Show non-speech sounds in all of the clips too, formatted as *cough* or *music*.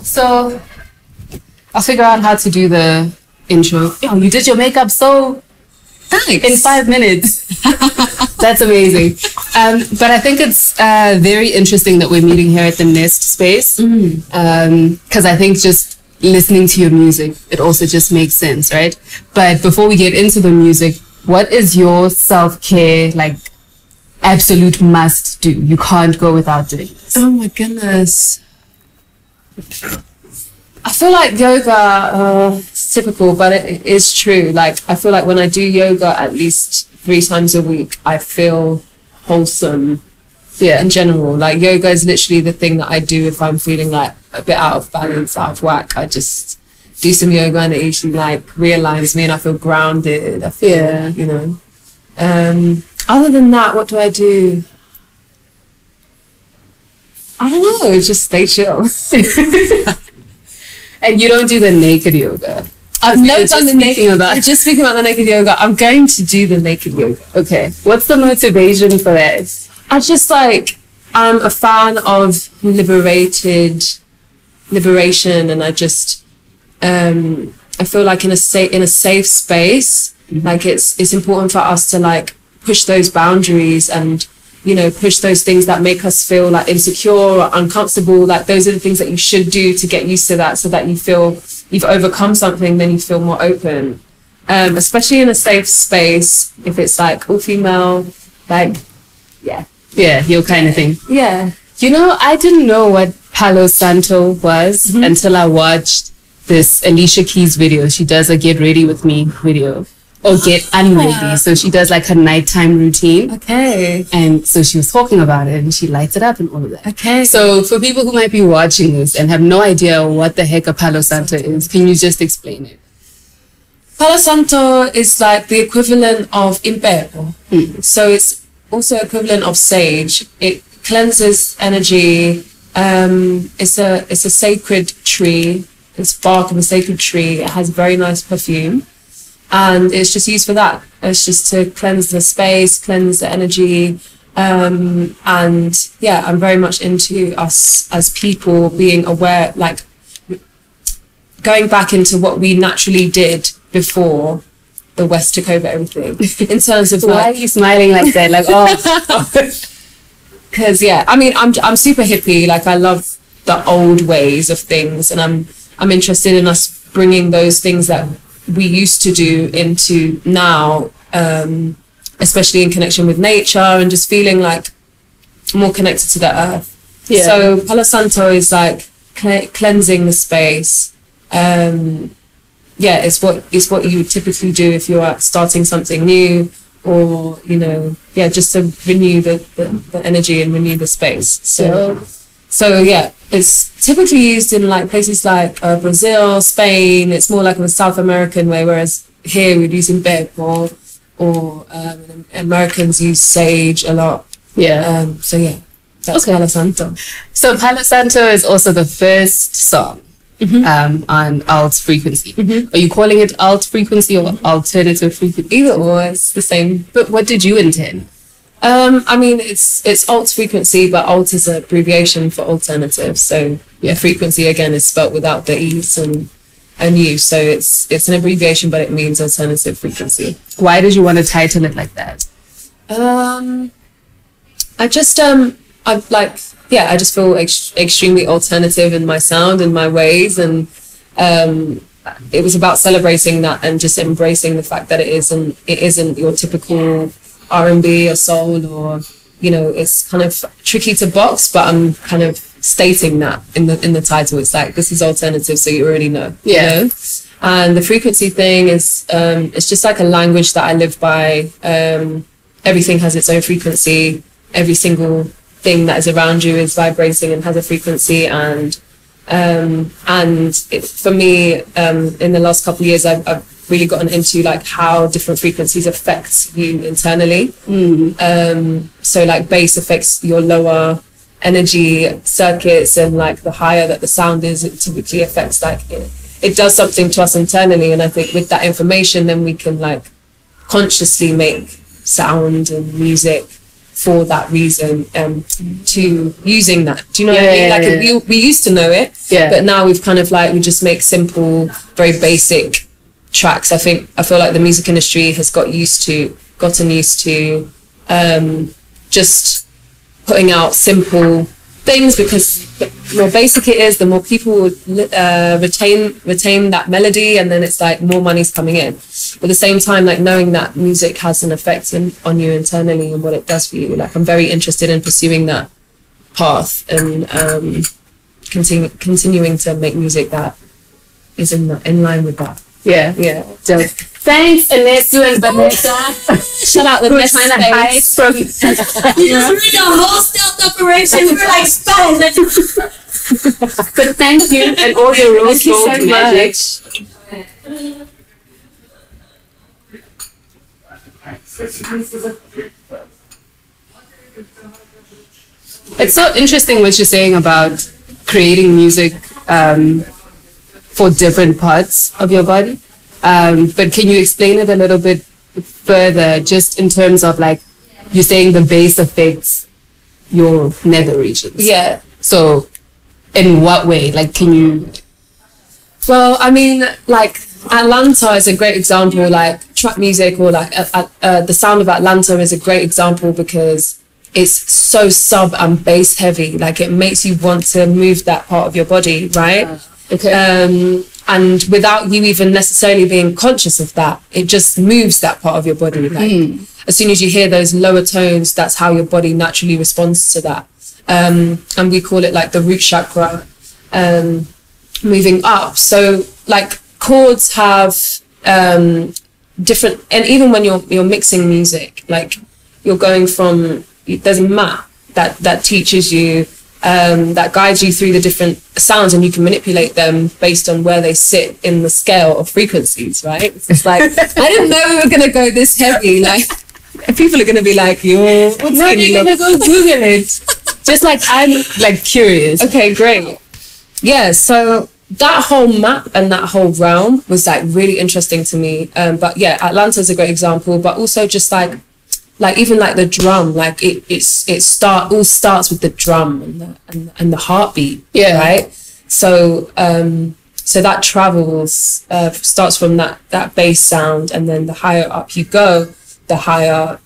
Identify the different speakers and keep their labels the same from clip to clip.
Speaker 1: So I'll figure out how to do the intro. Oh, you did your makeup so
Speaker 2: Thanks.
Speaker 1: in five minutes. *laughs* That's amazing. Um, but I think it's uh, very interesting that we're meeting here at the Nest space because I think just listening to your music, it also just makes sense, right? But before we get into the music, what is your self care like? Absolute must do. You can't go without doing this.
Speaker 2: Oh my goodness. I feel like yoga, uh, it's typical, but it is true. Like, I feel like when I do yoga at least three times a week, I feel wholesome
Speaker 1: Yeah.
Speaker 2: in general. Like, yoga is literally the thing that I do if I'm feeling like a bit out of balance, out of whack. I just do some yoga and it usually like realigns me and I feel grounded. I feel,
Speaker 1: Yeah.
Speaker 2: you know. Um, other than that, what do I do? I don't know, just stay chill. *laughs*
Speaker 1: And you don't do the naked yoga.
Speaker 2: I've never done the naked.
Speaker 1: about-
Speaker 2: Just speaking about the naked yoga, I'm going to do the naked yoga.
Speaker 1: Okay. What's the motivation for that?
Speaker 2: I just like I'm a fan of liberated liberation, and I just um, I feel like in a safe in a safe space, like it's it's important for us to like push those boundaries and you know push those things that make us feel like insecure or uncomfortable. Like those are the things that you should do to get used to that, so that you feel you've overcome something, then you feel more open. Um, especially in a safe space, if it's like all female, like yeah,
Speaker 1: Yeah, your kind of thing.
Speaker 2: yeah.
Speaker 1: You know, I didn't know what Palo Santo was until I watched this Alicia Keys video. She does a get ready with me video or get unready. So she does like her nighttime routine.
Speaker 2: Okay.
Speaker 1: And so she was talking about it and she lights it up and all of that.
Speaker 2: Okay.
Speaker 1: So for people who might be watching this and have no idea what the heck a Palo Santo is, can you just explain it?
Speaker 2: Palo Santo is like the equivalent of imphepho. So it's also equivalent of sage. It cleanses energy. Um, it's a it's a sacred tree. It's bark of a sacred tree. It has very nice perfume, and it's just used for that. It's just to cleanse the space, cleanse the energy. Um, and yeah, I'm very much into us as people being aware, like going back into what we naturally did before the West took over everything in terms of
Speaker 1: Why are you smiling like that? Like, oh, *laughs*
Speaker 2: because yeah I mean I'm I'm super hippie like I love the old ways of things and I'm I'm interested in us bringing those things that we used to do into now um, especially in connection with nature and just feeling like more connected to the earth
Speaker 1: Yeah.
Speaker 2: so Palo Santo is like cle- cleansing the space um, yeah, it's what it's what you would typically do if you're starting something new, or you know, yeah, just to renew the, the, the energy and renew the space. So, so yeah, it's typically used in like places like uh, Brazil, Spain. It's more like a South American way, whereas here we're using bed more, or um, Americans use sage a lot.
Speaker 1: yeah.
Speaker 2: Um, so yeah, that's
Speaker 1: Okay.
Speaker 2: Palo Santo.
Speaker 1: So Palo Santo is also the first song um, on alt frequency. Are you calling it alt frequency or alternative frequency?
Speaker 2: Either or, it's the same
Speaker 1: But what did you intend?
Speaker 2: Um, I mean, it's it's alt frequency, but alt is an abbreviation for alternative. So yeah, frequency again is spelt without the e's and and u. So it's it's an abbreviation, but it means alternative frequency.
Speaker 1: Why did you want to title it like that?
Speaker 2: Um, I just um, I like yeah, I just feel ex- extremely alternative in my sound and my ways, and um, it was about celebrating that and just embracing the fact that it isn't it isn't your typical R and B or soul or you know it's kind of tricky to box, but I'm kind of stating that in the in the title. It's like this is alternative, so you already know. you
Speaker 1: Yeah.
Speaker 2: know? And the frequency thing is um, it's just like a language that I live by. Um, everything has its own frequency. Every single thing that is around you is vibrating and has a frequency. And um, and it, for me, um, in the last couple of years, I've, I've really gotten into like how different frequencies affect you internally. Um, so like bass affects your lower energy circuits, and like the higher that the sound is, it typically affects like it, it does something to us internally. And I think with that information, then we can like consciously make sound and music for that reason um, to using that. Do you know what I
Speaker 1: Yeah,
Speaker 2: mean?
Speaker 1: yeah,
Speaker 2: Like
Speaker 1: yeah.
Speaker 2: we, we used to know it,
Speaker 1: Yeah.
Speaker 2: but now we've kind of like we just make simple, very basic tracks. I think I feel like the music industry has got used to, gotten used to, um, just putting out simple things because the more basic it is, the more people uh, retain retain that melody, and then it's like more money's coming in. But at the same time, like knowing that music has an effect in, on you internally and what it does for you, like I'm very interested in pursuing that path and um, continue continuing to make music that is in in line with that.
Speaker 1: Yeah.
Speaker 2: Yeah.
Speaker 1: Dope. Thanks, Anesu and Vanessa.
Speaker 2: Shout out the
Speaker 1: We're trying to hide from. *laughs*
Speaker 3: You just read the whole stealth operation. We were like spies.
Speaker 1: But thank you and all your rose
Speaker 2: Thank you so
Speaker 1: gold magic. It's so interesting what you're saying about creating music um, for different parts of your body. Um, but can you explain it a little bit further, just in terms of like you're saying the bass affects your nether regions?
Speaker 2: Yeah.
Speaker 1: So, in what way? Like, can you?
Speaker 2: Well, I mean, like Atlanta is a great example. Like trap music or like uh, uh, the sound of Atlanta is a great example because it's so sub and bass heavy. Like it makes you want to move that part of your body, right?
Speaker 1: Okay.
Speaker 2: Um, and without you even necessarily being conscious of that, it just moves that part of your body. Like as soon as you hear those lower tones, that's how your body naturally responds to that. Um, and we call it like the root chakra. Um, moving up. So like chords have um, different, and even when you're you're mixing music, like you're going from there's a map that that teaches you. Um, that guides you through the different sounds and you can manipulate them based on where they sit in the scale of frequencies, right? It's like, I didn't know we were going to go this heavy. Like, people are going to be like, yo, what's
Speaker 1: When
Speaker 2: going
Speaker 1: gonna go Google it? Just like I'm like curious.
Speaker 2: Okay, great. Yeah, so that whole map and that whole realm was like really interesting to me. Um, but yeah, Atlanta's a great example, but also just like like even like the drum, like it it's it start all starts with the drum and the and, and the heartbeat.
Speaker 1: Yeah.
Speaker 2: Right. So um so that travels uh, starts from that that bass sound and then the higher up you go, the higher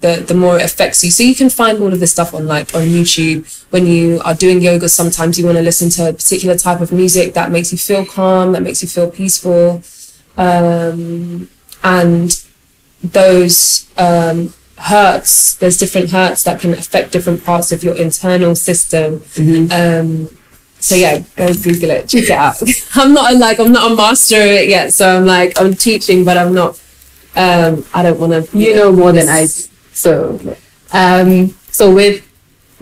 Speaker 2: the the more it affects you. So you can find all of this stuff on like on YouTube. When you are doing yoga, sometimes you want to listen to a particular type of music that makes you feel calm, that makes you feel peaceful, um, and those um, hurts. There's different hurts that can affect different parts of your internal system. Um, so yeah, go Google it, check it out. *laughs* I'm not a, like I'm not a master at it yet, so I'm like I'm teaching, but I'm not. Um, I don't want to.
Speaker 1: You know more than I do. So, um, so with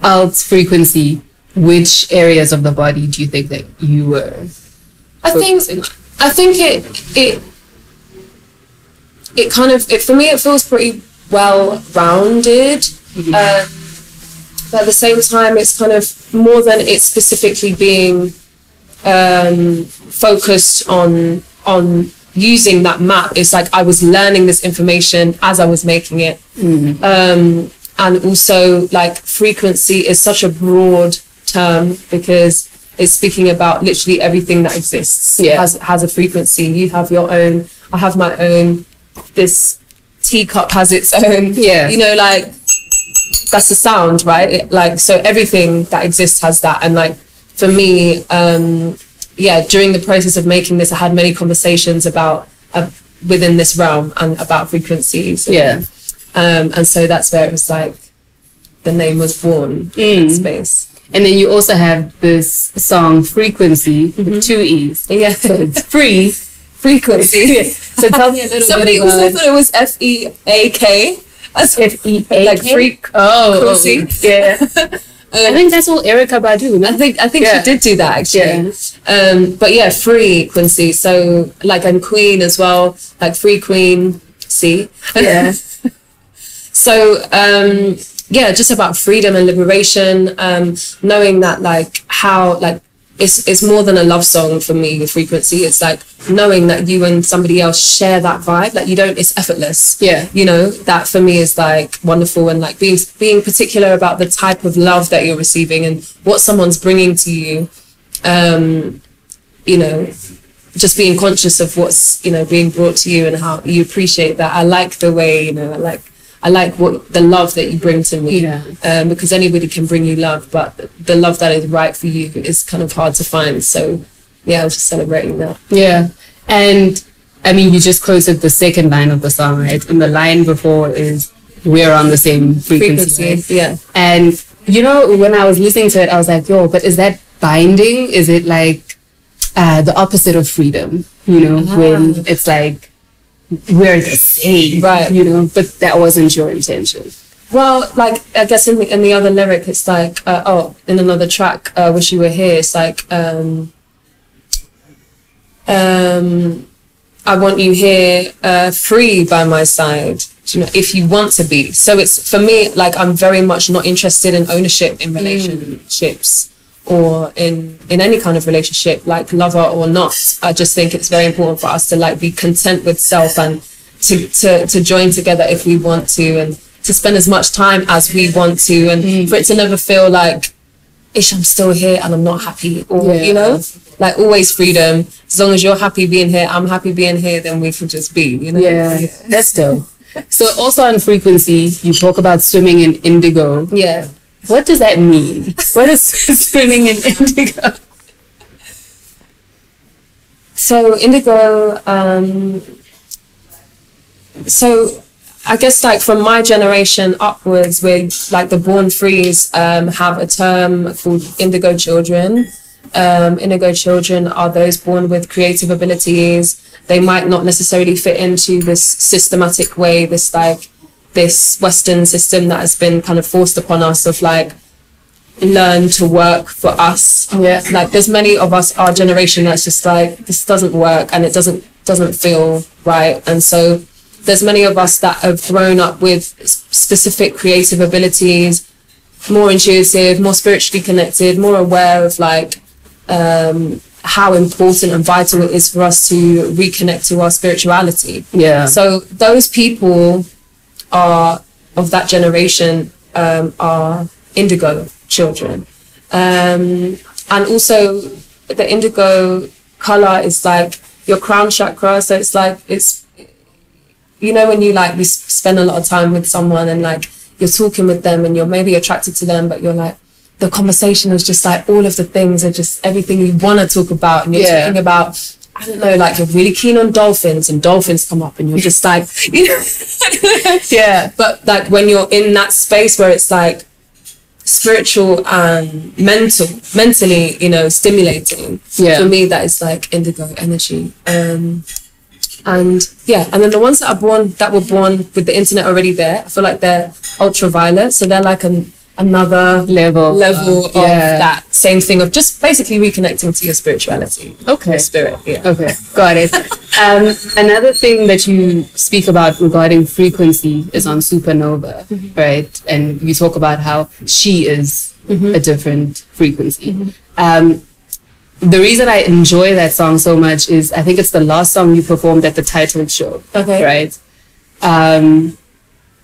Speaker 1: alt frequency, which areas of the body do you think that you were?
Speaker 2: I think? I think it it it kind of it for me it feels pretty well rounded. Um, but at the same time, it's kind of more than it's specifically being um, focused on on using that map. It's like I was learning this information as I was making it, um, and also like frequency is such a broad term because it's speaking about literally everything that exists
Speaker 1: Yeah.
Speaker 2: has has a frequency. You have your own. I have my own. This teacup has its own.
Speaker 1: Yeah.
Speaker 2: You know, like that's the sound, right? It, like so, everything that exists has that. And like for me, um, yeah, during the process of making this, I had many conversations about uh, within this realm and about frequencies.
Speaker 1: Yeah.
Speaker 2: Um, and so that's where it was like the name was born.
Speaker 1: Mm.
Speaker 2: Space.
Speaker 1: And then you also have this song Frequency with two E's.
Speaker 2: Yeah.
Speaker 1: So it's free. *laughs*
Speaker 2: Frequency. *laughs*
Speaker 1: So tell me a little
Speaker 2: Somebody
Speaker 1: bit
Speaker 2: Somebody
Speaker 1: also
Speaker 2: thought it was F E A K.
Speaker 1: F E A *laughs*
Speaker 2: Like freak.
Speaker 1: Oh,
Speaker 2: Cruisy.
Speaker 1: yeah. *laughs* I think that's all Erykah Badu.
Speaker 2: I think I think
Speaker 1: Yeah.
Speaker 2: she did do that actually. Um, but yeah, frequency. So like I'm Queen as well, like free Queen. See.
Speaker 1: Yeah.
Speaker 2: So um, yeah, just about freedom and liberation. Um, knowing that like how like it's it's more than a love song for me. The frequency. It's like knowing that you and somebody else share that vibe. Like you don't. It's effortless.
Speaker 1: Yeah.
Speaker 2: You know that for me is like wonderful and like being being particular about the type of love that you're receiving and what someone's bringing to you. Um, you know, just being conscious of what's you know being brought to you and how you appreciate that. I like the way you know. I like I like what the love that you bring to me.
Speaker 1: Yeah.
Speaker 2: Um, because anybody can bring you love, but the love that is right for you is kind of hard to find. So, yeah, I was just celebrating that.
Speaker 1: Yeah. And I mean, you just quoted the second line of the song, right? And the line before is, we're on the same frequency.
Speaker 2: Frequency, yeah.
Speaker 1: And, you know, when I was listening to it, I was like, yo, but is that binding? Is it like uh, the opposite of freedom? You know, when it's like, we're the same.
Speaker 2: Right.
Speaker 1: You know, but that wasn't your intention.
Speaker 2: Well, like I guess in the in the other lyric, it's like uh, oh, in another track, uh, "Wish You Were Here," it's like um, um, I want you here, uh, free by my side. You know, if you want to be. So it's for me, like I'm very much not interested in ownership in relationships or in in any kind of relationship, like lover or not. I just think it's very important for us to like be content with self and to to to join together if we want to and to spend as much time as we want to and mm. for it to never feel like ish I'm still here and I'm not happy or
Speaker 1: Yeah.
Speaker 2: you know like always freedom as long as you're happy being here I'm happy being here then we can just be you know
Speaker 1: Yeah, that's dope. So also on frequency, you talk about swimming in indigo.
Speaker 2: yeah
Speaker 1: What does that mean? What is *laughs* swimming in indigo?
Speaker 2: so indigo um so I guess like from my generation upwards with like the born frees um have a term called indigo children um indigo children are those born with creative abilities they might not necessarily fit into this systematic way this like this western system that has been kind of forced upon us of like learn to work for us
Speaker 1: Yeah.
Speaker 2: like there's many of us our generation that's just like this doesn't work and it doesn't doesn't feel right and so there's many of us that have grown up with specific creative abilities more intuitive more spiritually connected more aware of like um how important and vital it is for us to reconnect to our spirituality
Speaker 1: Yeah.
Speaker 2: so those people are of that generation um, are indigo children, um, and also the indigo color is like your crown chakra. So it's like it's you know when you like we spend a lot of time with someone and like you're talking with them and you're maybe attracted to them, but you're like the conversation is just like all of the things are just everything you want to talk about and you're
Speaker 1: Yeah.
Speaker 2: talking about I don't know, like you're really keen on dolphins and dolphins come up and you're just like, *laughs* you know,
Speaker 1: Yeah.
Speaker 2: but like when you're in that space where it's like spiritual and mental, mentally, you know, stimulating.
Speaker 1: Yeah.
Speaker 2: For me, that is like indigo energy. Um, and yeah, and then the ones that are born that were born with the internet already there, I feel like they're ultraviolet, so they're like an another
Speaker 1: Level.
Speaker 2: level
Speaker 1: of-
Speaker 2: of
Speaker 1: yeah.
Speaker 2: that same thing of just basically reconnecting to your spirituality,
Speaker 1: Okay.
Speaker 2: your spirit. Yeah.
Speaker 1: Okay, got it. Um, another thing that you speak about regarding frequency is on Supernova, right? And you talk about how she is a different frequency. Um, the reason I enjoy that song so much is I think it's the last song you performed at the title show.
Speaker 2: Okay.
Speaker 1: Right. Um,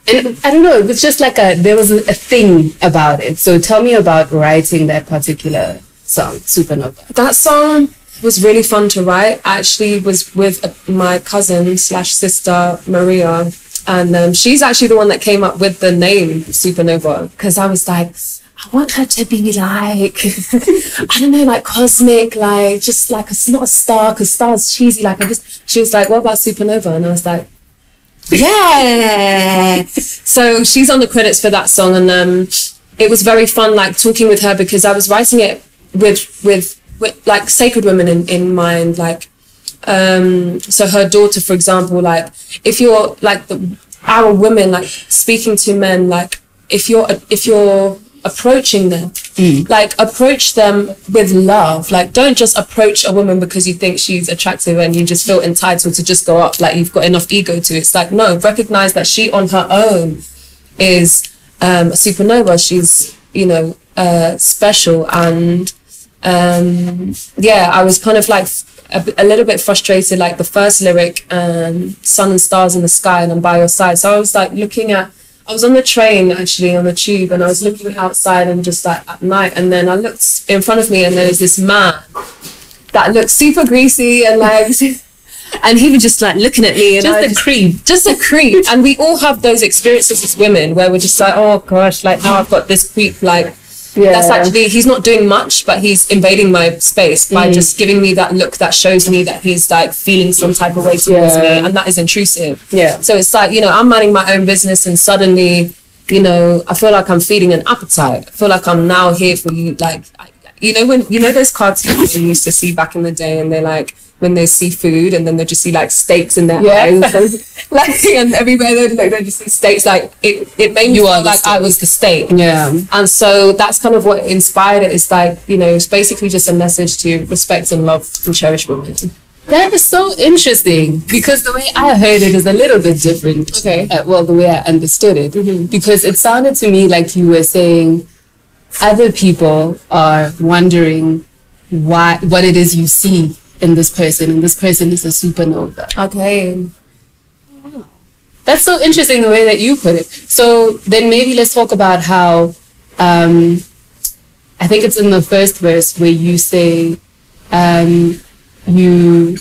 Speaker 1: and I don't know, it was just like a, there was a, a thing about it. So tell me about writing that particular song, Supernova.
Speaker 2: That song was really fun to write. I actually was with my cousin slash sister Maria, and um, she's actually the one that came up with the name Supernova because I was like, I want her to be like, *laughs* I don't know, like cosmic, like just like it's not a star because star's cheesy. Like I just, she was like, what about Supernova? And I was like, yeah. so she's on the credits for that song, and um, it was very fun, like talking with her because I was writing it with with, with like sacred women in, in mind, like um so her daughter for example like if you're like the, our women like speaking to men like if you're if you're approaching them like approach them with love like don't just approach a woman because you think she's attractive and you just feel entitled to just go up like you've got enough ego to it's like no recognize that she on her own is um a supernova she's you know uh special and um, yeah, I was kind of like a, a little bit frustrated. Like the first lyric, um, "Sun and stars in the sky, and I'm by your side." So I was like looking at. I was on the train actually on the tube, and I was looking outside and just like at night, and then I looked in front of me, and there was this man that looked super greasy and like. *laughs* And he was just like looking at me, and
Speaker 1: Just
Speaker 2: I
Speaker 1: a
Speaker 2: just-
Speaker 1: creep.
Speaker 2: just a creep. And we all have those experiences as women where we're just like, oh gosh, like now I've got this creep. Like that's actually he's not doing much, but he's invading my space by mm. just giving me that look that shows me that he's like feeling some type of way towards
Speaker 1: Yeah.
Speaker 2: me, and that is intrusive.
Speaker 1: Yeah.
Speaker 2: So it's like you know I'm minding my own business, and suddenly you know I feel like I'm feeding an appetite. I feel like I'm now here for you, like. I, you know when you know those cartoons you used to see back in the day, and they're like when they see food, and then they just see like steaks in their eyes, *laughs* like and everywhere they they just see steaks. Like it, it made me
Speaker 1: You
Speaker 2: feel like I was the steak.
Speaker 1: Yeah.
Speaker 2: And so that's kind of what inspired it. It's like you know, it's basically just a message to respect and love and cherish women.
Speaker 1: That is so interesting because the way I heard it is a little bit different.
Speaker 2: Okay.
Speaker 1: Uh, well, the way I understood it, because it sounded to me like you were saying other people are wondering why what it is you see in this person, and this person is a supernova.
Speaker 2: Okay.
Speaker 1: That's so interesting the way that you put it. So then maybe let's talk about how um, I think it's in the first verse where you say um, you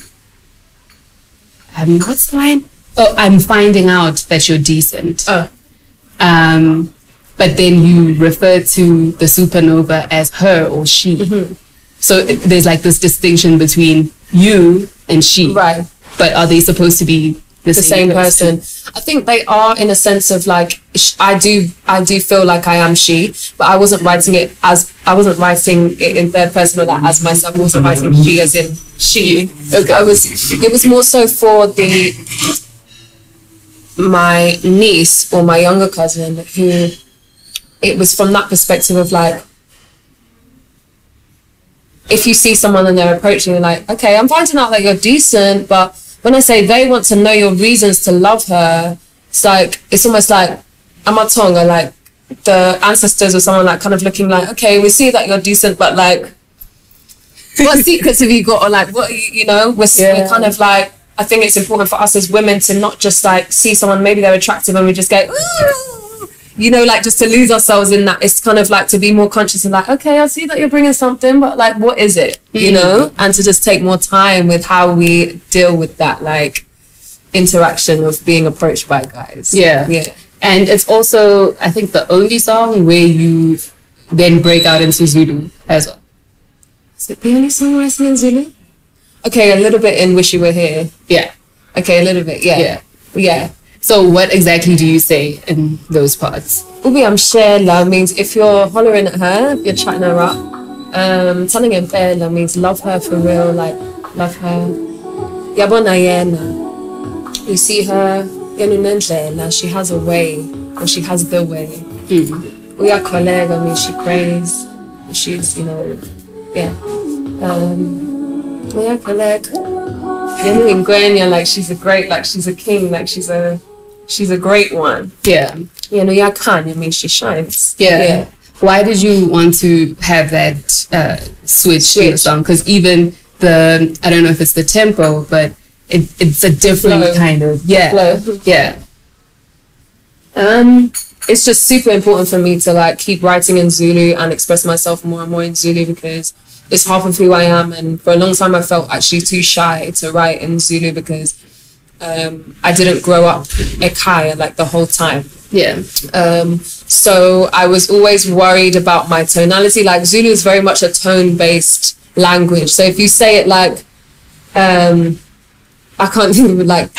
Speaker 1: um, what's the line? Oh, I'm finding out that you're decent.
Speaker 2: Oh.
Speaker 1: Um, but then you refer to the supernova as her or she.
Speaker 2: Mm-hmm.
Speaker 1: So it, there's like this distinction between you and she.
Speaker 2: Right.
Speaker 1: But are they supposed to be the,
Speaker 2: the same person. I think they are in a sense of like I do I do feel like I am she, but I wasn't writing it as I wasn't writing it in third person or that as myself. I wasn't writing she as in she. Okay. I was it was more so for the my niece or my younger cousin who it was from that perspective of like if you see someone and they're approaching you like okay i'm finding out that you're decent but when i say they want to know your reasons to love her it's like it's almost like i'm a tongue or like the ancestors or someone like kind of looking like okay we see that you're decent but like what *laughs* secrets have you got or like what you, you know we're,
Speaker 1: Yeah.
Speaker 2: we're kind of like i think it's important for us as women to not just like see someone maybe they're attractive and we just go "Ooh," you know like just to lose ourselves in that it's kind of like to be more conscious and like okay i see that you're bringing something but like what is it? You mm. know? And to just take more time with how we deal with that like interaction of being approached by guys.
Speaker 1: Yeah.
Speaker 2: yeah.
Speaker 1: And it's also, I think, the only song where you then break out into Zulu as well.
Speaker 2: is it the only song where i sing in zulu? Okay a little bit in wish you were here.
Speaker 1: Yeah.
Speaker 2: okay a little bit yeah.
Speaker 1: Yeah.
Speaker 2: yeah
Speaker 1: So what exactly do you say in those parts?
Speaker 2: Ubi Amshela means if you're hollering at her, you're chatting her up. Um, telling her Bella means love her for real, like love her. Yabona yena. You see her, she has a way, or she has the way. We are Uya kolega means she prays. She's, you know, yeah. Um, Uya kolega. Yenu ingwenya, like she's a great, like she's a king, like she's a, she's a great one.
Speaker 1: Yeah.
Speaker 2: You know, Yakanya means she shines.
Speaker 1: Yeah. Why did you want to have that uh, switch to the song? Because even the, I don't know if it's the tempo, but it, it's a different
Speaker 2: Flow.
Speaker 1: kind of, yeah.
Speaker 2: Flow.
Speaker 1: Yeah.
Speaker 2: Um, it's just super important for me to like keep writing in Zulu and express myself more and more in Zulu because it's half of who I am. And for a long time, I felt actually too shy to write in Zulu because um, I didn't grow up Ekaya like the whole time.
Speaker 1: Yeah.
Speaker 2: Um, so I was always worried about my tonality. Like Zulu is very much a tone based language. So if you say it like, um, I can't think of it like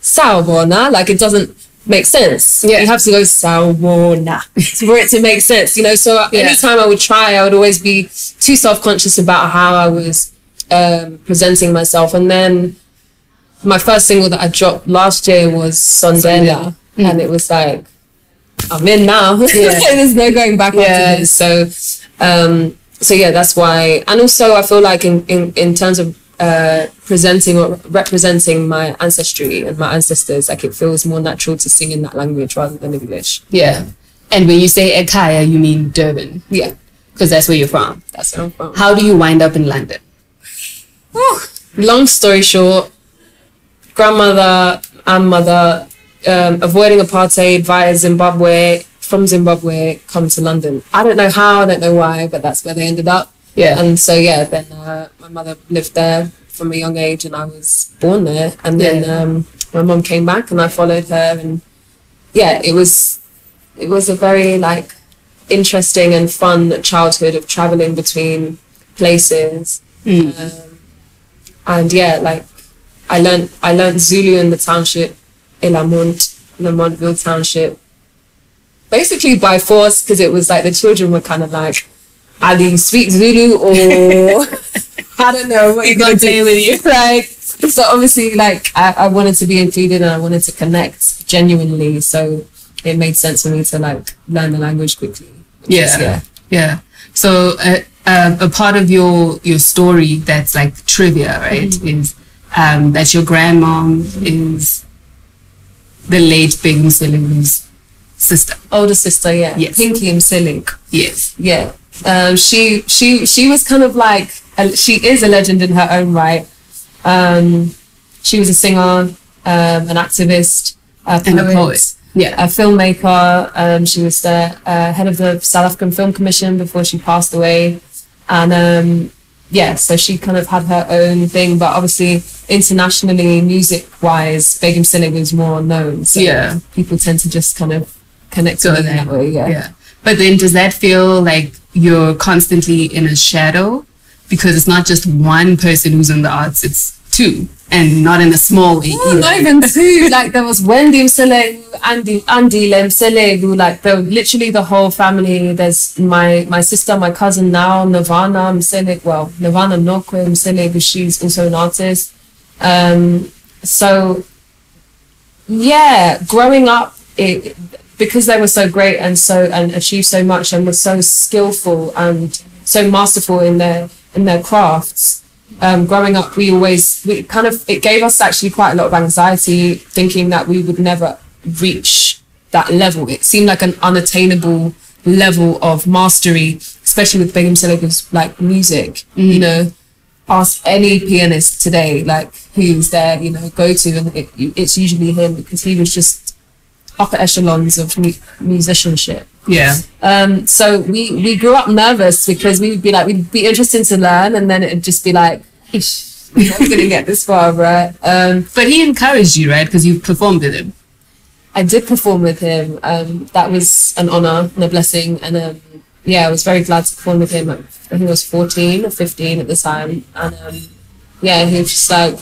Speaker 2: Sawbona, like it doesn't make sense.
Speaker 1: Yeah.
Speaker 2: You have to go Sawbona *laughs* for it to make sense, you know. So
Speaker 1: Yeah.
Speaker 2: anytime I would try, I would always be too self conscious about how I was um, presenting myself. And then my first single that I dropped last year was Sondela, and it was like, I'm in now. *laughs*
Speaker 1: Yeah. *laughs*
Speaker 2: There's no going back
Speaker 1: Yeah.
Speaker 2: So, um, so yeah, that's why. And also, I feel like in in, in terms of uh, presenting or representing my ancestry and my ancestors, like it feels more natural to sing in that language rather than English.
Speaker 1: Yeah. And when you say Ekaya, you mean Durban.
Speaker 2: Yeah.
Speaker 1: because that's where you're from.
Speaker 2: That's where I'm from.
Speaker 1: How do you wind up in London?
Speaker 2: Whew. Long story short, grandmother and mother um, avoiding apartheid via Zimbabwe, from Zimbabwe, come to London. I don't know how, I don't know why, but that's where they ended up.
Speaker 1: Yeah.
Speaker 2: And so, yeah, then uh, my mother lived there from a young age and I was born there. And then
Speaker 1: Yeah.
Speaker 2: um, my mom came back and I followed her. And yeah, it was, it was a very like interesting and fun childhood of traveling between places. Um, and yeah, like I learned I learned Zulu in the township, Elamont, Lamontville township. Basically by force because it was like the children were kind of like, "Are you speak Zulu or *laughs* I don't know what you're gonna do with you?" *laughs* Like so, obviously, like I, I wanted to be included and I wanted to connect genuinely. So it made sense for me to like learn the language quickly. is-
Speaker 1: Yeah.
Speaker 2: yeah.
Speaker 1: Yeah. So uh, uh, a part of your your story that's like trivia, right,
Speaker 2: Mm-hmm.
Speaker 1: is um, that your grandmom is the late Bheki Mseleku's sister.
Speaker 2: Older sister, yeah.
Speaker 1: Yes.
Speaker 2: Pinky Msilik.
Speaker 1: Yes.
Speaker 2: yeah um she she she was kind of like a, she is a legend in her own right um she was a singer um an activist a
Speaker 1: And a
Speaker 2: poet,
Speaker 1: poet. Yeah.
Speaker 2: a filmmaker um she was the uh, head of the South African Film Commission before she passed away and um yeah so she kind of had her own thing but obviously internationally music wise Bheki Mseleku was more known so
Speaker 1: Yeah.
Speaker 2: people tend to just kind of connect to her that way yeah
Speaker 1: yeah. But then does that feel like you're constantly in a shadow? Because it's not just one person who's in the arts, it's two. And not in a small way.
Speaker 2: Not even *laughs* two. Like there was Wendy Mseleku, Andy Andy Mseleku, like the literally the whole family. There's my my sister, my cousin now, Nirvana Mseleku. Well, Nirvana Nokwe Mseleku. She's also an artist. Um, so yeah, growing up, it because they were so great and so and achieved so much and were so skillful and so masterful in their in their crafts um, growing up, we always we kind of it gave us actually quite a lot of anxiety, thinking that we would never reach that level. It seemed like an unattainable level of mastery, especially with Bheki Mseleku's like music. You know, ask any pianist today, like who's their you know go to, and it, it's usually him because he was just upper echelons of mu- musicianship.
Speaker 1: Yeah.
Speaker 2: Um, so we, we grew up nervous because we would be like, we'd be interested to learn and then it'd just be like, Ish, we're not going to get this far, right? Um,
Speaker 1: But he encouraged you, right? Because you performed with him.
Speaker 2: I did perform with him. Um, that was an honor and a blessing. And um, yeah, I was very glad to perform with him. I think I was 14 or 15 at the time. And um, yeah, he was just like,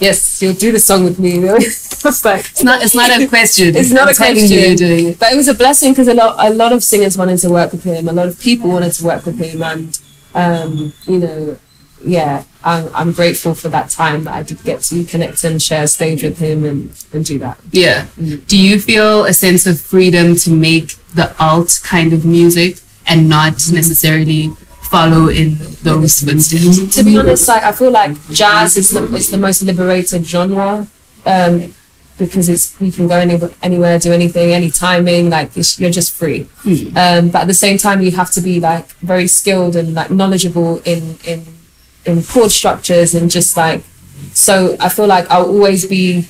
Speaker 2: yes, you'll do the song with me. I was *laughs* like,
Speaker 1: It's not. It's not a question. *laughs*
Speaker 2: It's not
Speaker 1: I'm
Speaker 2: a question.
Speaker 1: you you're doing it.
Speaker 2: But it was a blessing because a lot, a lot of singers wanted to work with him. A lot of people wanted to work with him, and um, you know, yeah, I'm, I'm grateful for that time that I did get to connect and share stage with him and, and do that.
Speaker 1: Yeah. Do you feel a sense of freedom to make the alt kind of music and not necessarily follow in those footsteps?
Speaker 2: To be honest, like I feel like jazz is the is the most liberated genre. Um, because it's you can go any, anywhere, do anything, any timing, like it's, you're just free. Um, but at the same time, you have to be like very skilled and like knowledgeable in in in chord structures and just like. So I feel like I'll always be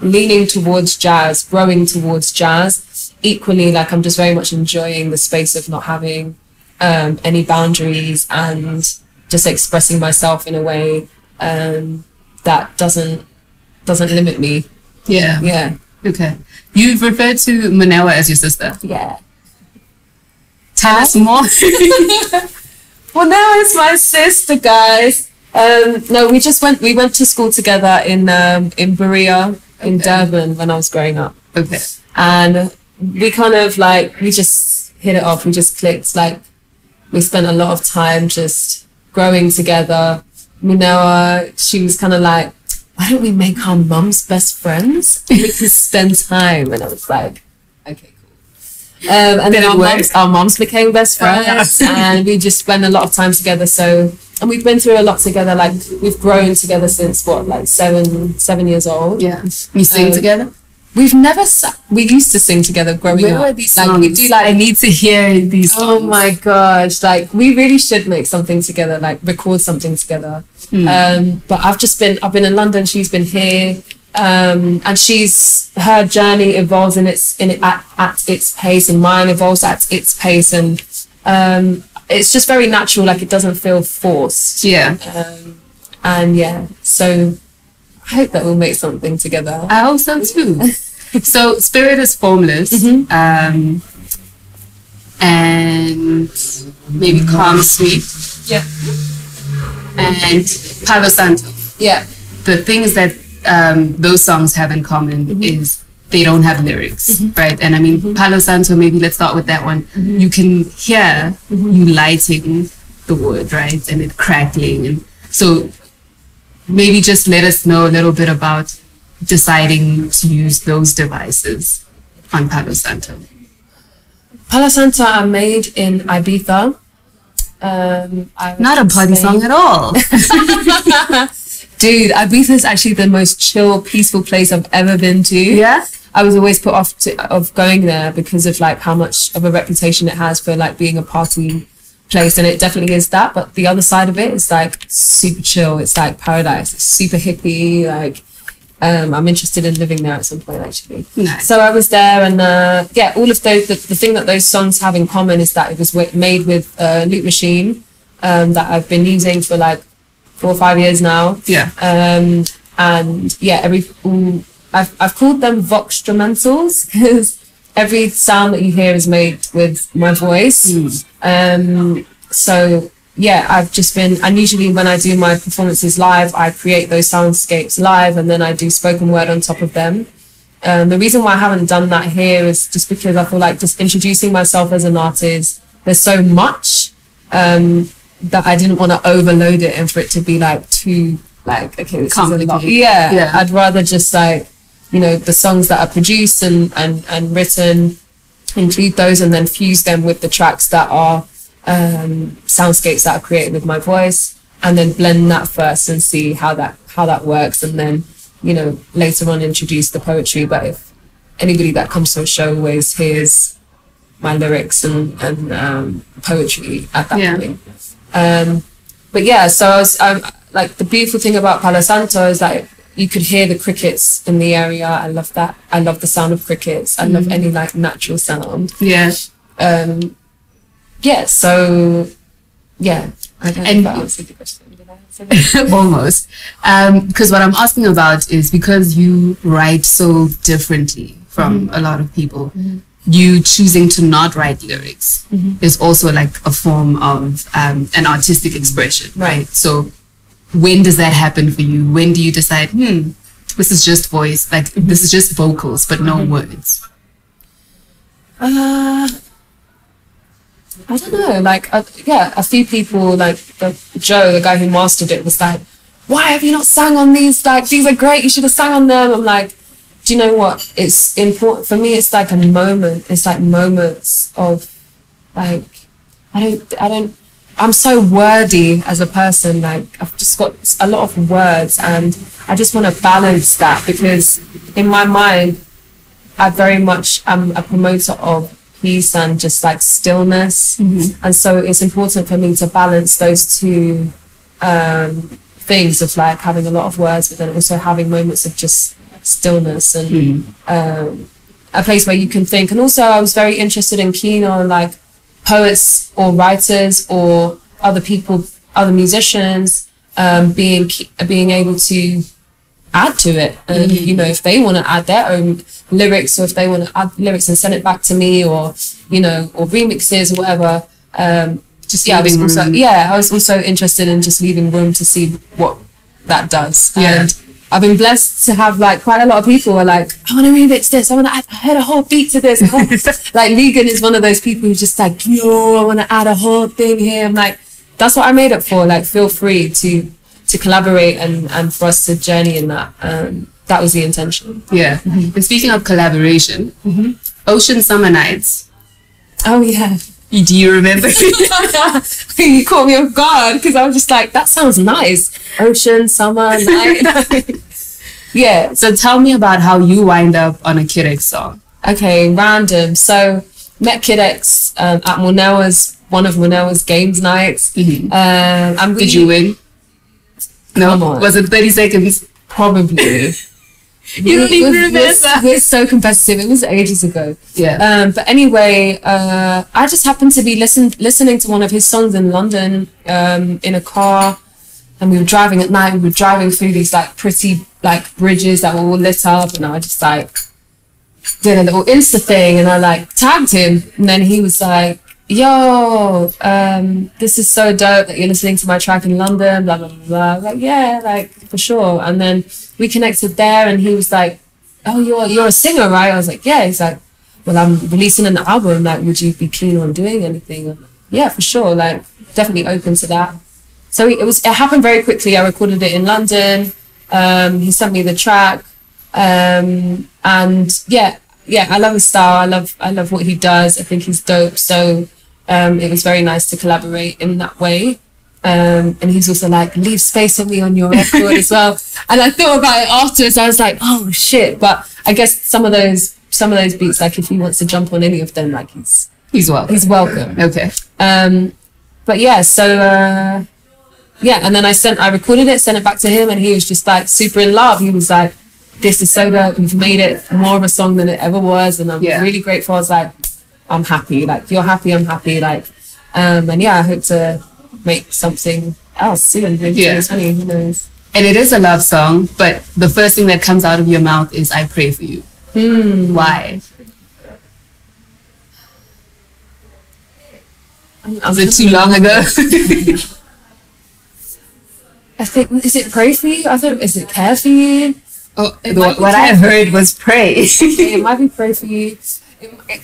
Speaker 2: leaning towards jazz, growing towards jazz. Equally, like I'm just very much enjoying the space of not having um, any boundaries and just expressing myself in a way um, that doesn't doesn't limit me.
Speaker 1: Yeah.
Speaker 2: Yeah.
Speaker 1: Okay. You've referred to Manewa as your sister.
Speaker 2: Yeah.
Speaker 1: Tell us more.
Speaker 2: Well, now it's my sister, guys. Um, no, we just went. We went to school together in um, in Berea, in
Speaker 1: Okay.
Speaker 2: Durban, when I was growing up,
Speaker 1: okay.
Speaker 2: and we kind of like we just hit it off. We just clicked. Like we spent a lot of time just growing together. Minoa, she was kind of like, why don't we make our mums best friends? *laughs* We can spend time. And I was like, okay, cool. Um, and then our mums, our mums became best
Speaker 1: Oh, yeah.
Speaker 2: friends, and we just spent a lot of time together. So, and we've been through a lot together. Like we've grown together since what, like seven, seven years old.
Speaker 1: Yeah. You sing
Speaker 2: Um,
Speaker 1: together?
Speaker 2: We've never sa- we used to sing together growing
Speaker 1: Where
Speaker 2: up.
Speaker 1: were these
Speaker 2: like
Speaker 1: songs?
Speaker 2: we do like
Speaker 1: I need to hear these
Speaker 2: Oh
Speaker 1: songs.
Speaker 2: my gosh! Like we really should make something together, like record something together. Um, but I've just been I've been in London. She's been here, um, and she's her journey evolves in its in it at, at its pace, and mine evolves at its pace, and um, it's just very natural. Like it doesn't feel forced.
Speaker 1: Yeah.
Speaker 2: Um, and yeah, so I hope that we'll make something together.
Speaker 1: I hope so too. *laughs* so spirit is formless. Mm-hmm. Um, and maybe calm, sweet,
Speaker 2: Yeah,
Speaker 1: and Palo Santo.
Speaker 2: yeah,
Speaker 1: the things that um, those songs have in common mm-hmm. is they don't have lyrics, mm-hmm. right? And I mean, Palo Santo, maybe let's start with that one. You can hear you lighting the wood, right? And it crackling. And so maybe just let us know a little bit about deciding to use those devices on Palo Santo.
Speaker 2: Palo Santo are made in Ibiza. Um,
Speaker 1: Not a party song at all. *laughs* *laughs*
Speaker 2: Dude, Ibiza is actually the most chill, peaceful place I've ever been to.
Speaker 1: yeah?
Speaker 2: I was always put off to, of going there because of like how much of a reputation it has for like being a party place, and it definitely is that. But the other side of it is like super chill. It's like paradise. It's super hippie. Like, um, I'm interested in living there at some point actually.
Speaker 1: Nice.
Speaker 2: So I was there, and uh, yeah, all of those. The, the thing that those songs have in common is that it was wa- made with a loop machine um, that I've been using for like four or five years now.
Speaker 1: Yeah.
Speaker 2: Um, and yeah, every mm, I've I've called them vox because *laughs* every sound that you hear is made with my voice. Um, so yeah, I've just been, and usually when I do my performances live, I create those soundscapes live, and then I do spoken word on top of them. Um, the reason why I haven't done that here is just because I feel like just introducing myself as an artist, there's so much um, that I didn't want to overload it and for it to be like too like okay, this is a lot. Yeah,
Speaker 1: Yeah.
Speaker 2: I'd rather just like you know the songs that are produced and and and written, include those and then fuse them with the tracks that are um, soundscapes that are created with my voice, and then blend that first and see how that how that works, and then you know later on introduce the poetry. But if anybody that comes to a show always hears my lyrics and and um, poetry at that
Speaker 1: Yeah.
Speaker 2: point. Um, but yeah, so I was um, like the beautiful thing about Palo Santo is that you could hear the crickets in the area. I love that. I love the sound of crickets. I love any like natural sound.
Speaker 1: Yeah.
Speaker 2: Um, yeah, so yeah. I don't
Speaker 1: And-
Speaker 2: know if the question. Did I answer that? *laughs*
Speaker 1: Almost. Um, because what I'm asking about is because you write so differently from a lot of people, you choosing to not write lyrics is also like a form of um, an artistic expression, right? So when does that happen for you? When do you decide, hmm, this is just voice, like this is just vocals, but no words?
Speaker 2: Uh, I don't know. Like, uh, yeah, a few people, like the, Joe, the guy who mastered it, was like, "Why have you not sang on these? Like, these are great. You should have sang on them." I'm like, "Do you know what? It's important for me. It's like a moment. It's like moments of, like, I don't, I don't." I'm so wordy as a person. Like I've just got a lot of words, and I just want to balance that because in my mind, I very much am a promoter of peace and just like stillness. And so it's important for me to balance those two um, things of like having a lot of words, but then also having moments of just stillness and um, a place where you can think. And also, I was very interested and keen on like poets or writers or other people, other musicians, um, being being able to add to it. And you know, if they want to add their own lyrics or if they want to add lyrics and send it back to me or you know, or remixes or whatever. Um,
Speaker 1: Just
Speaker 2: yeah, I was also
Speaker 1: room.
Speaker 2: yeah, I was also interested in just leaving room to see what that does.
Speaker 1: Yeah.
Speaker 2: And I've been blessed to have like quite a lot of people are like, I want to remix this. I want to add, I heard a whole beat to this. like *laughs* Legan is one of those people who's just like, yo, I want to add a whole thing here. I'm like, that's what I made it for. Like, feel free to to collaborate and and for us to journey in that. Um, that was the intention.
Speaker 1: Yeah. And speaking of collaboration, Ocean Summer Nights.
Speaker 2: Oh yeah. *laughs*
Speaker 1: Do you remember? *laughs*
Speaker 2: you caught me off guard because I was just like, that sounds nice. Ocean, summer, *laughs* night. Yeah.
Speaker 1: So tell me about how you wind up on a Kidex song.
Speaker 2: Okay, random. So met Kidex um, at Monella's one of Monella's games nights.
Speaker 1: Mhm.
Speaker 2: Um, and we,
Speaker 1: Did you win? No. Was it 30 seconds?
Speaker 2: Probably.
Speaker 1: You don't even
Speaker 2: We're- we're- We're, so competitive. It was ages ago.
Speaker 1: Yeah.
Speaker 2: Um, but anyway, uh, I just happened to be listen, listening to one of his songs in London um, in a car, and we were driving at night. We were driving through these like pretty like bridges that were all lit up, and I just like did a little Insta thing, and I like tagged him, and then he was like, "Yo, um, this is so dope that you're listening to my track in London." Blah blah blah. blah. Like, yeah, like for sure. And then we connected there, and he was like, "Oh, you're you're a singer, right?" I was like, "Yeah." He's like, "Well, I'm releasing an album. Like, would you be keen on doing anything?" Yeah, for sure. Like, definitely open to that. So it was. It happened very quickly. I recorded it in London. Um, he sent me the track, um, and yeah, yeah, I love his style. I love I love what he does. I think he's dope. So um, it was very nice to collaborate in that way. Um, and he's also like, leave space for me on your record as well. *laughs* And I thought about it afterwards. I was like, oh shit. But I guess some of those some of those beats, like if he wants to jump on any of them, like he's
Speaker 1: He's well.
Speaker 2: he's welcome.
Speaker 1: Okay.
Speaker 2: Um, but yeah, so uh, yeah, and then I sent, I recorded it, sent it back to him, and he was just like super in love. He was like, "This is so dope. You've made it more of a song than it ever was," and I'm
Speaker 1: Yeah.
Speaker 2: really grateful. I was like, "I'm happy. Like you're happy. I'm happy. Like, um, and yeah, I hope to make something else soon. Maybe
Speaker 1: Yeah.
Speaker 2: 2020, who knows?
Speaker 1: And it is a love song, but the first thing that comes out of your mouth is "I pray for you."
Speaker 2: Hmm.
Speaker 1: Why? Was it too long ago? *laughs*
Speaker 2: I think is it pray for you? I thought is it care for you?
Speaker 1: oh, the- what I heard was pray. *laughs*
Speaker 2: it might be pray for you.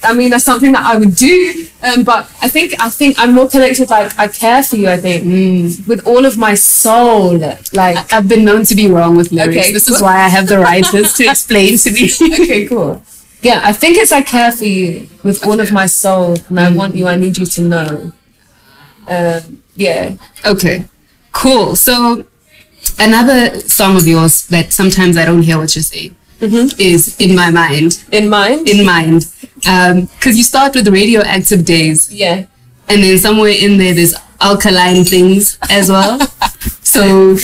Speaker 2: I mean, that's something that I would do. Um, but I think I think I'm more connected. Like I care for you. I think
Speaker 1: Mm.
Speaker 2: with all of my soul. Like
Speaker 1: I've been known to be wrong with lyrics.
Speaker 2: Okay,
Speaker 1: this is why I have the writers to explain to me. *laughs*
Speaker 2: okay, cool. Yeah, I think it's I care for you with all of my soul, and I want you. I need you to know. Um, yeah.
Speaker 1: Okay, cool. So another song of yours that sometimes I don't hear what you say is "In My Mind."
Speaker 2: In mind.
Speaker 1: In mind, Um, because you start with radioactive days,
Speaker 2: yeah.
Speaker 1: and then somewhere in there there's alkaline things as well. *laughs* so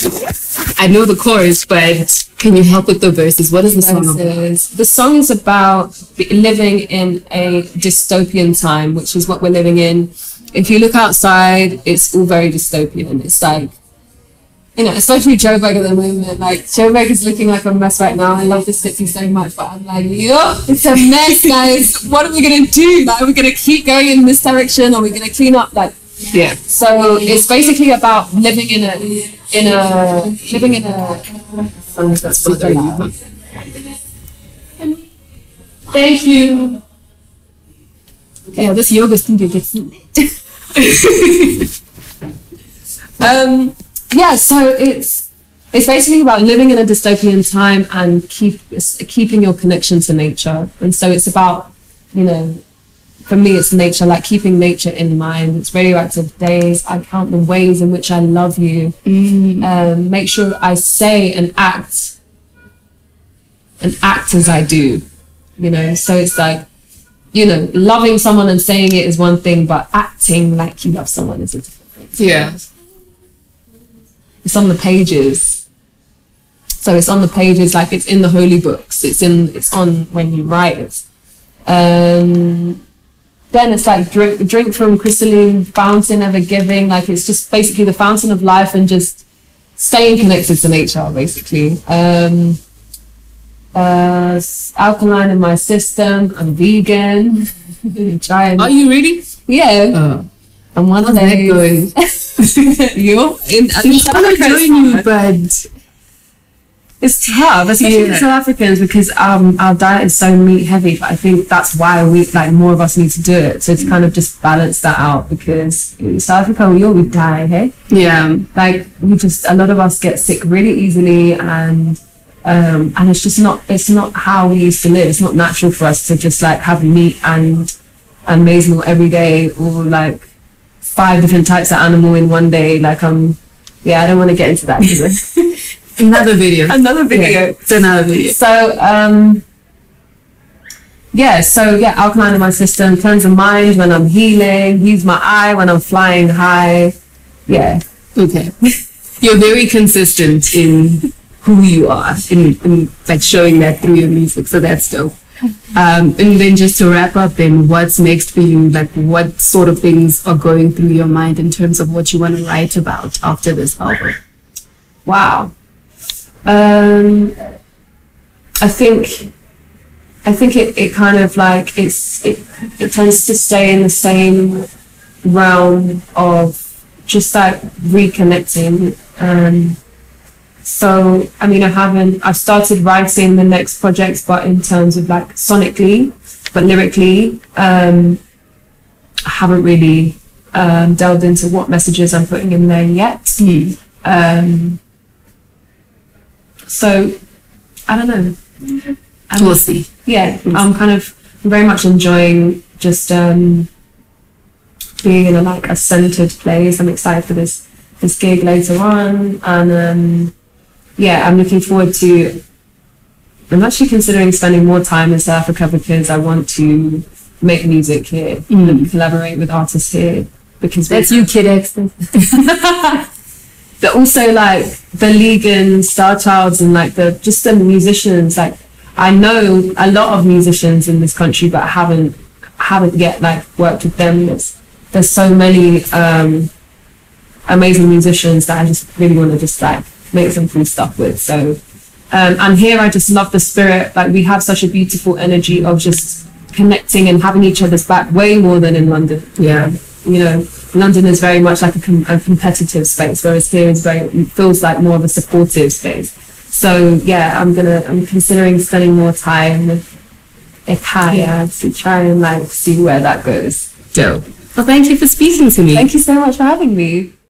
Speaker 1: I know the chorus, but can you help with the verses? What is the song about?
Speaker 2: Versus- The song's about living in a dystopian time, which is what we're living in. If you look outside, it's all very dystopian. It's like, you know, especially Joburg at the moment. Like, Joburg is looking like a mess right now. I love this city so much, but I'm like, yo, it's a mess, guys. What are we gonna do? Like, are we gonna keep going in this direction? Are we gonna clean up? Like,
Speaker 1: Yeah.
Speaker 2: so it's basically about living in a in a living in a. That's super loud. Thank you. Yeah, this yoga studio gets *laughs* um, yeah, so it's it's basically about living in a dystopian time and keep keeping your connection to nature. And so it's about, you know, for me, it's nature, like keeping nature in mind. It's radioactive days. I count the ways in which I love you. Um, make sure I say and act and act as I do. You know, so it's like, you know, loving someone and saying it is one thing, but acting like you love someone is a different thing.
Speaker 1: Yeah.
Speaker 2: It's on the pages. So it's on the pages, like it's in the holy books. It's in. It's on when you write it. Um, then it's like drink, drink from crystalline fountain ever giving. Like it's just basically the fountain of life and just staying connected to nature, basically. Um, uh, alkaline in my system. I'm vegan. *laughs* Trying.
Speaker 1: Are you really?
Speaker 2: yeah.
Speaker 1: Oh.
Speaker 2: And one
Speaker 1: of
Speaker 2: day,
Speaker 1: going? *laughs*
Speaker 2: you in,
Speaker 1: I'm trying to join you, but
Speaker 2: It's tough, especially
Speaker 1: Yeah.
Speaker 2: for South Africans, because um, our diet is so meat heavy. But I think that's why we like more of us need to do it. So to kind of just balance that out, because in South Africa we all would die, hey?
Speaker 1: yeah.
Speaker 2: Like we just a lot of us get sick really easily, and um, and it's just not it's not how we used to live. It's not natural for us to just like have meat and and maize meal every day, or like five different types of animal in one day. Like um, yeah, I don't want to get into that. *laughs*
Speaker 1: Another video.
Speaker 2: Another video.
Speaker 1: Yeah, another video.
Speaker 2: So, um, yeah, so yeah, alkaline in my system, cleanse the mind when I'm healing, use my eye when I'm flying high. Yeah.
Speaker 1: Okay. You're very consistent in who you are, in, in like showing that through your music. So that's dope. Um, and then just to wrap up, then what's next for you? Like, what sort of things are going through your mind in terms of what you want to write about after this album?
Speaker 2: Wow. Um, I think, I think it, it kind of like it's it, it tends to stay in the same realm of just like reconnecting. Um, so I mean, I haven't. I've started writing the next projects, but in terms of like sonically, but lyrically, um, I haven't really um, delved into what messages I'm putting in there yet. Um, so I don't know.
Speaker 1: We'll see.
Speaker 2: yeah, I'm kind of very much enjoying just um, being in a like a centered place. I'm excited for this this gig later on, and um, yeah, I'm looking forward to. I'm actually considering spending more time in South Africa because I want to make music here and collaborate with artists here because
Speaker 1: That's you, Kid X. *laughs*
Speaker 2: but also like the Legan, Star Childs, and like the just the musicians. Like I know a lot of musicians in this country, but I haven't haven't yet like worked with them. There's there's so many um, amazing musicians that I just really want to just like make some cool stuff with. So um, and here I just love the spirit. Like we have such a beautiful energy of just connecting and having each other's back way more than in London
Speaker 1: Yeah.
Speaker 2: you know, London is very much like a, com- a competitive space, whereas here is very it feels like more of a supportive space. So yeah, I'm gonna I'm considering spending more time with Ekaya to try and like see where that goes.
Speaker 1: Dope. Well, thank you for speaking to me.
Speaker 2: Thank you so much for having me.